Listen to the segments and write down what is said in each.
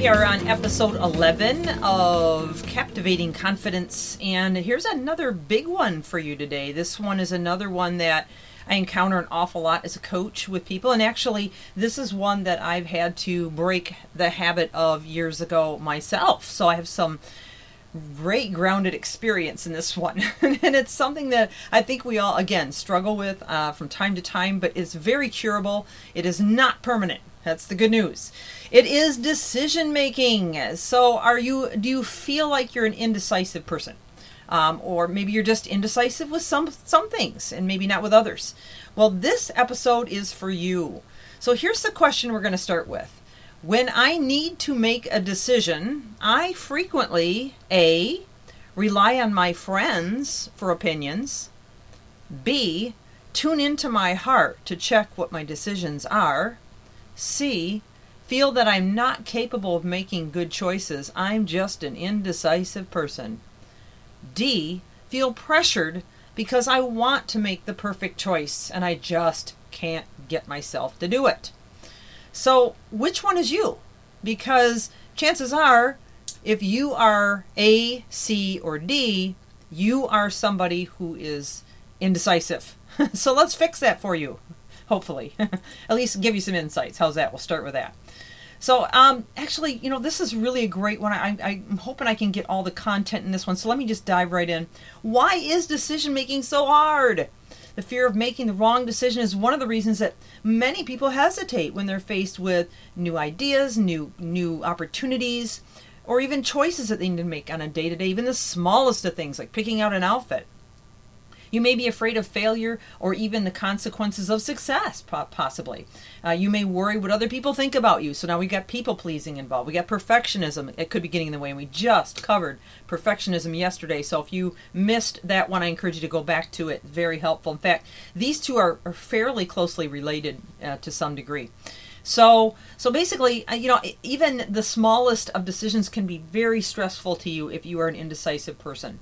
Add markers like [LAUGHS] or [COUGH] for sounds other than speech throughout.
We are on episode 11 of Captivating Confidence, and here's another big one for you today. This one is another one that I encounter an awful lot as a coach with people, and actually, this is one that I've had to break the habit of years ago myself. So I have some great grounded experience in this one [LAUGHS] and it's something that i think we all again struggle with uh, from time to time but it's very curable it is not permanent that's the good news. It is decision making. So, are you? Do you feel like you're an indecisive person, um, or maybe you're just indecisive with some some things and maybe not with others? Well, this episode is for you. So, here's the question we're going to start with. When I need to make a decision, I frequently a rely on my friends for opinions. B tune into my heart to check what my decisions are C. Feel that I'm not capable of making good choices. I'm just an indecisive person. D. Feel pressured because I want to make the perfect choice and I just can't get myself to do it. So, which one is you? Because chances are, if you are A, C, or D, you are somebody who is indecisive. [LAUGHS] so, let's fix that for you hopefully. [LAUGHS] At least give you some insights. How's that? We'll start with that. So, um, actually, you know, this is really a great one. I, I'm hoping I can get all the content in this one. So let me just dive right in. Why is decision making so hard? The fear of making the wrong decision is one of the reasons that many people hesitate when they're faced with new ideas, new new opportunities, or even choices that they need to make on a day to day, even the smallest of things like picking out an outfit. You may be afraid of failure or even the consequences of success, possibly. Uh, you may worry what other people think about you. So now we got people pleasing involved. We got perfectionism. It could be getting in the way. And we just covered perfectionism yesterday. So if you missed that one, I encourage you to go back to it. Very helpful. In fact, these two are, are fairly closely related uh, to some degree. So, so basically, uh, you know, even the smallest of decisions can be very stressful to you if you are an indecisive person.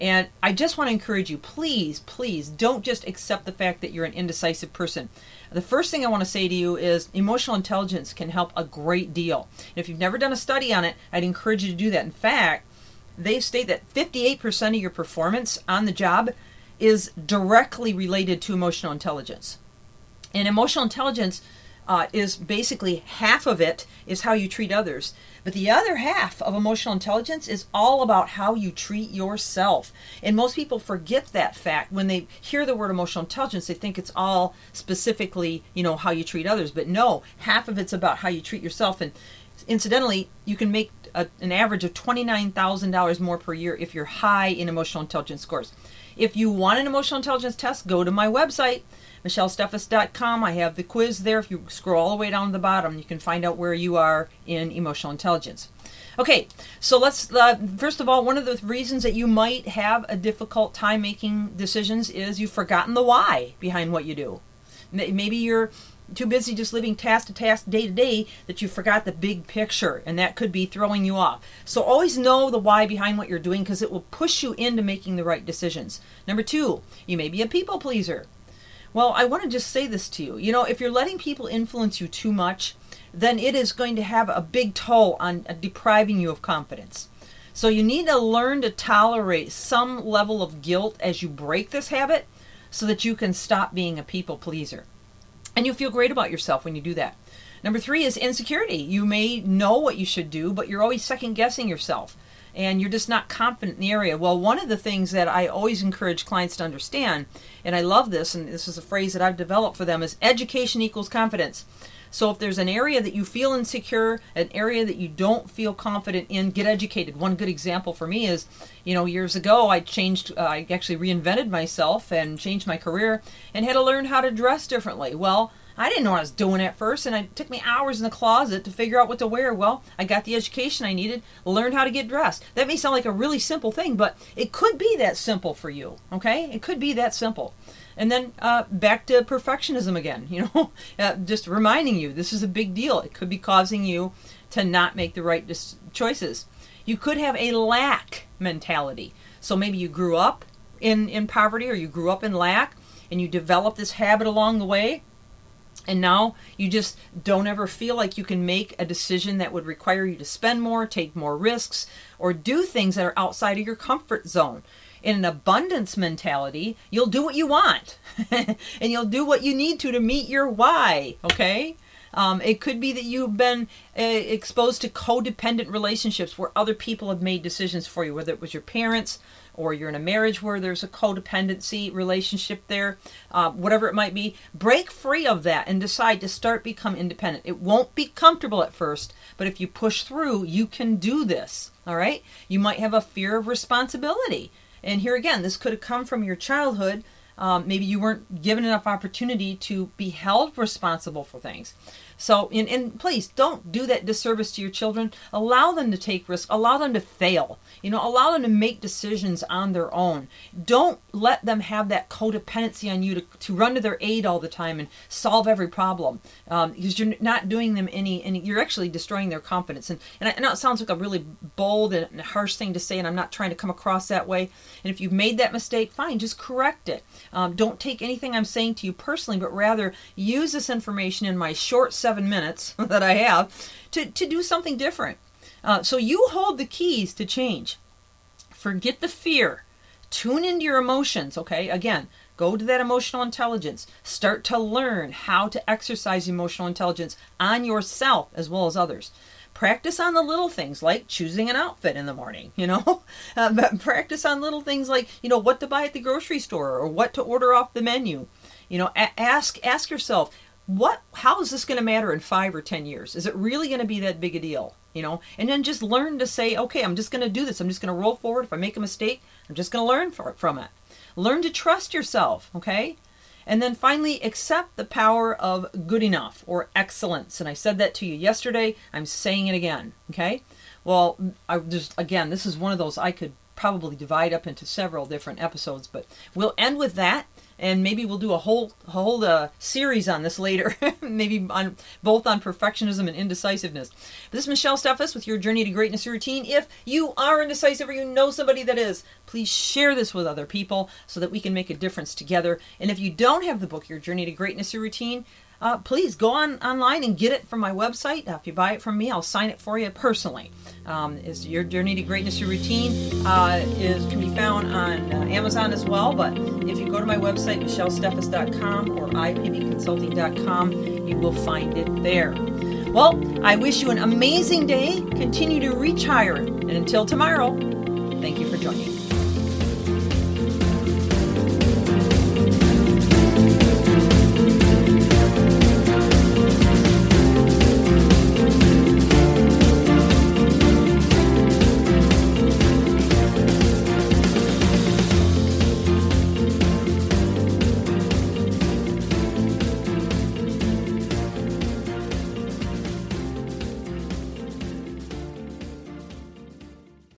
And I just want to encourage you, please, please don't just accept the fact that you're an indecisive person. The first thing I want to say to you is emotional intelligence can help a great deal. if you've never done a study on it, I'd encourage you to do that. In fact, they state that 58% of your performance on the job is directly related to emotional intelligence. And emotional intelligence uh, is basically half of it is how you treat others. But the other half of emotional intelligence is all about how you treat yourself. And most people forget that fact when they hear the word emotional intelligence. They think it's all specifically, you know, how you treat others. But no, half of it's about how you treat yourself. And incidentally, you can make a, an average of $29,000 more per year if you're high in emotional intelligence scores. If you want an emotional intelligence test, go to my website michellesteffes.com. I have the quiz there. If you scroll all the way down to the bottom, you can find out where you are in emotional intelligence. Okay, so let's uh, first of all, one of the reasons that you might have a difficult time making decisions is you've forgotten the why behind what you do. Maybe you're too busy just living task to task, day to day, that you forgot the big picture, and that could be throwing you off. So always know the why behind what you're doing because it will push you into making the right decisions. Number two, you may be a people pleaser. Well, I want to just say this to you. You know, if you're letting people influence you too much, then it is going to have a big toll on uh, depriving you of confidence. So you need to learn to tolerate some level of guilt as you break this habit so that you can stop being a people pleaser. And you feel great about yourself when you do that. Number three is insecurity. You may know what you should do, but you're always second guessing yourself and you're just not confident in the area. Well, one of the things that I always encourage clients to understand, and I love this, and this is a phrase that I've developed for them, is education equals confidence. So if there's an area that you feel insecure, an area that you don't feel confident in, get educated. One good example for me is, you know, years ago I changed, uh, I actually reinvented myself and changed my career and had to learn how to dress differently. Well, I didn't know what I was doing at first, and it took me hours in the closet to figure out what to wear. Well, I got the education I needed, learned how to get dressed. That may sound like a really simple thing, but it could be that simple for you, okay? It could be that simple. And then uh, back to perfectionism again, you know, [LAUGHS] uh, just reminding you this is a big deal. It could be causing you to not make the right dis- choices. You could have a lack mentality. So maybe you grew up in, in poverty or you grew up in lack and you developed this habit along the way and now you just don't ever feel like you can make a decision that would require you to spend more, take more risks, or do things that are outside of your comfort zone. In an abundance mentality, you'll do what you want [LAUGHS] and you'll do what you need to to meet your why, okay? Um, it could be that you've been uh, exposed to codependent relationships where other people have made decisions for you, whether it was your parents, or you're in a marriage where there's a codependency relationship there, uh, whatever it might be, break free of that and decide to start become independent. It won't be comfortable at first, but if you push through, you can do this. All right? You might have a fear of responsibility. And here again, this could have come from your childhood. Um, maybe you weren't given enough opportunity to be held responsible for things. So, and, and please don't do that disservice to your children. Allow them to take risks. Allow them to fail. You know, allow them to make decisions on their own. Don't let them have that codependency on you to, to run to their aid all the time and solve every problem um, because you're not doing them any, and you're actually destroying their confidence. And, and I know it sounds like a really bold and harsh thing to say, and I'm not trying to come across that way. And if you've made that mistake, fine, just correct it. Um, don't take anything I'm saying to you personally, but rather use this information in my short seven minutes [LAUGHS] that I have to, to do something different. Uh, so you hold the keys to change. Forget the fear. Tune into your emotions, okay? Again, go to that emotional intelligence. Start to learn how to exercise emotional intelligence on yourself as well as others. Practice on the little things like choosing an outfit in the morning, [LAUGHS] you know? Uh, but practice on little things like, you know, what to buy at the grocery store or what to order off the menu. You know, a- ask ask yourself, what how is this going to matter in 5 or 10 years? Is it really going to be that big a deal? You know, and then just learn to say, okay, I'm just going to do this. I'm just going to roll forward. If I make a mistake, I'm just going to learn for, from it. Learn to trust yourself, okay? And then finally, accept the power of good enough or excellence. And I said that to you yesterday. I'm saying it again, okay? Well, I just, again, this is one of those I could probably divide up into several different episodes, but we'll end with that and maybe we'll do a whole whole uh, series on this later, [LAUGHS] maybe on both on perfectionism and indecisiveness. This is Michelle Steffes with your Journey to Greatness routine. If you are indecisive or you know somebody that is, please share this with other people so that we can make a difference together. And if you don't have the book, Your Journey to Greatness routine, uh, please go on online and get it from my website. Uh, if you buy it from me, I'll sign it for you personally. Um, is your journey to greatness your routine uh, is can be found on uh, Amazon as well. But if you go to my website michellesteffes.com or ipbconsulting.com, you will find it there. Well, I wish you an amazing day. Continue to reach higher, and until tomorrow, thank you for joining.